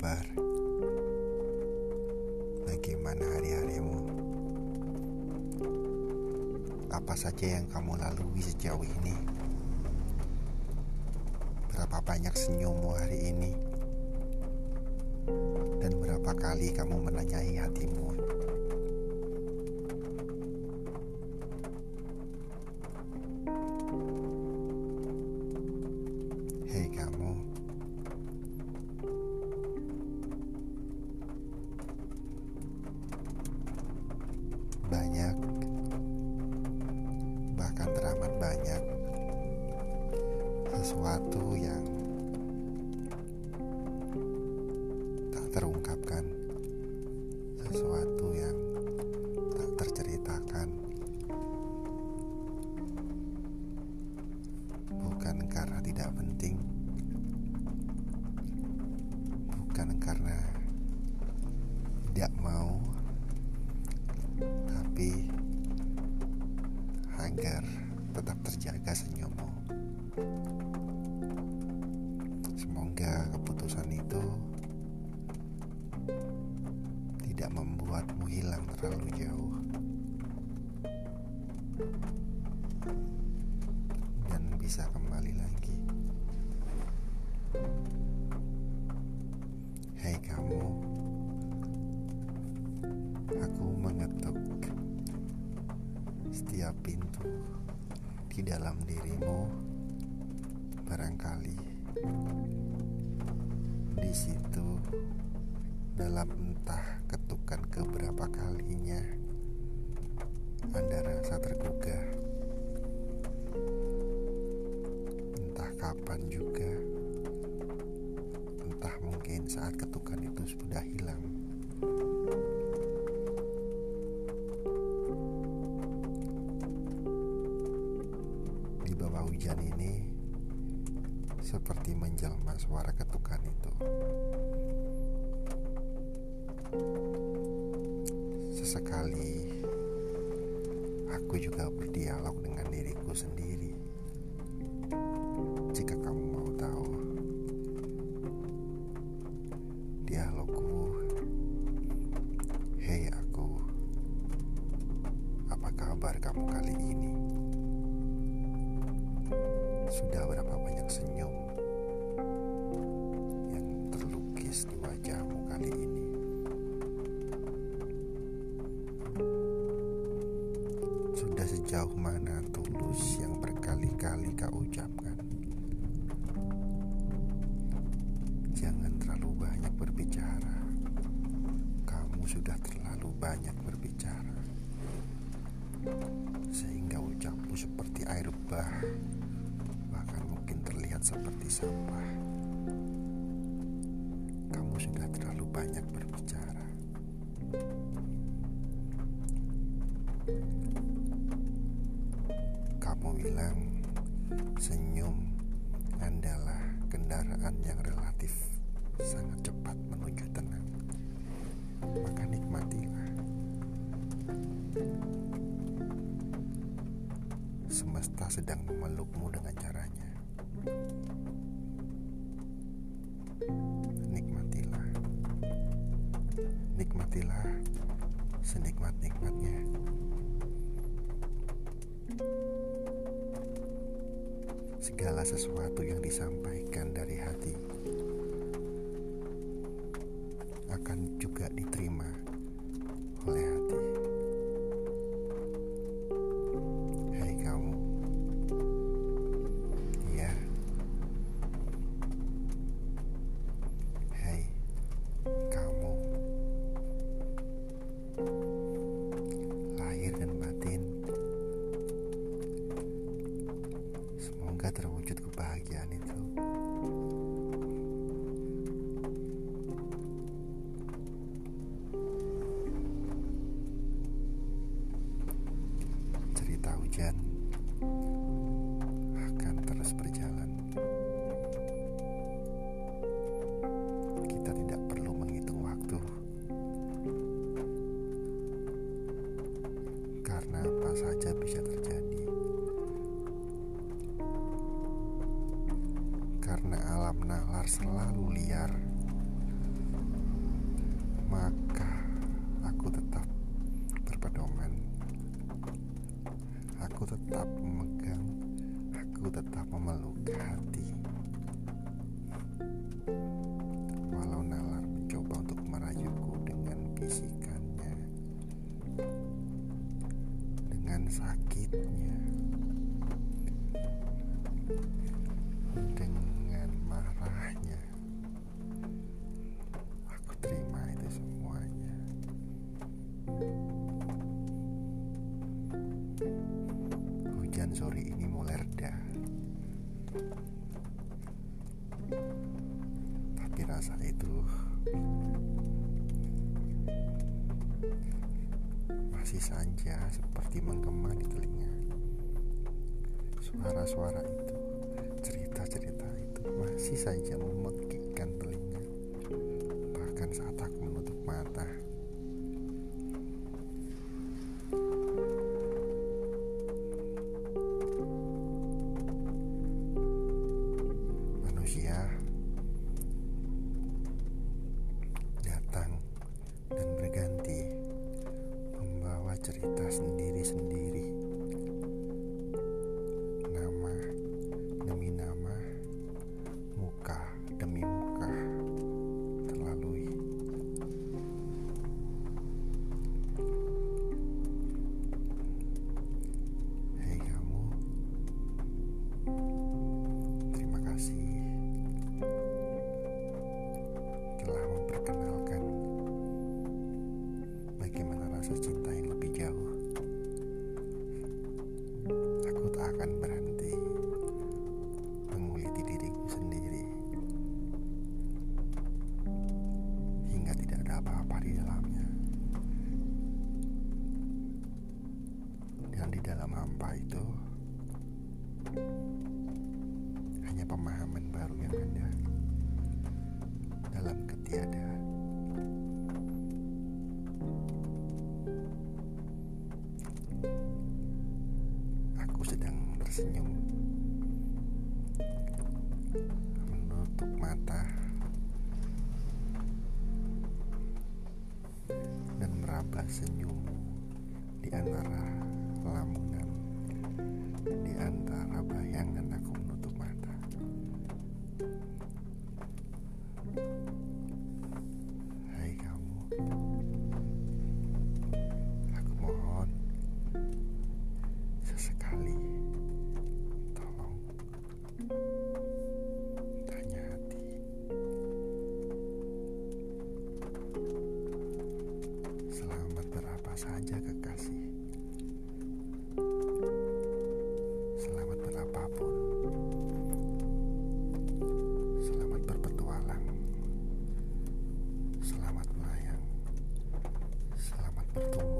kabar? Bagaimana hari-harimu? Apa saja yang kamu lalui sejauh ini? Berapa banyak senyummu hari ini? Dan berapa kali kamu menanyai hatimu? Teramat banyak Sesuatu yang Tak terungkapkan Sesuatu yang Tak terceritakan. Bukan karena tidak penting Bukan karena Tidak mau Tapi Agar tetap terjaga senyummu. Semoga keputusan itu Tidak membuatmu hilang terlalu jauh. Dan bisa kembali lagi. Hei kamu Aku mengetuk Setiap pintu Di dalam dirimu Barangkali Di situ Dalam entah ketukan keberapa kalinya Ada rasa tergugah. Entah kapan juga Entah mungkin saat ketukan itu sudah hilang Seperti menjelma suara ketukan itu Sesekali Aku juga berdialog dengan diriku sendiri Jika kamu mau tahu Dialogku Hei aku Apa kabar kamu kali ini? Sudah berapa banyak senyum Yang terlukis di wajahmu kali ini? Sudah sejauh mana tulus yang berkali-kali kau ucapkan? Jangan terlalu banyak berbicara. Kamu sudah terlalu banyak berbicara. Sehingga ucapmu seperti air bah terlihat seperti sampah Kamu sudah terlalu banyak berbicara Kamu bilang senyum adalah kendaraan yang relatif sangat cepat menuju tenang. Maka nikmatilah. Semesta sedang memelukmu dengan caranya. Nikmatilah. Nikmatilah senikmat-nikmatnya. segala sesuatu yang disampaikan dari hati akan juga diterima oleh hati. Terwujud kebahagiaan itu. Cerita hujan akan terus berjalan. Kita tidak perlu menghitung waktu. Karena apa saja bisa terjadi. Selalu liar maka aku tetap berpedoman. Aku tetap memegang, aku tetap memeluk hati. Walau nalar mencoba untuk merayuku dengan bisikannya, dengan sakitnya, Tapi rasa itu masih saja seperti menggema di telinga. Suara-suara itu, cerita-cerita itu masih saja memekikkan telinga. Bahkan saat aku menutup mata. Cerita sendiri-sendiri. Akan berhenti menguliti diriku sendiri hingga tidak ada apa-apa di dalamnya. Dan di dalam hampa itu hanya pemahaman baru yang ada dalam ketiadaan. Tersenyum menutup mata. Dan meraba senyum di antara lamunan di antara bayangan と思う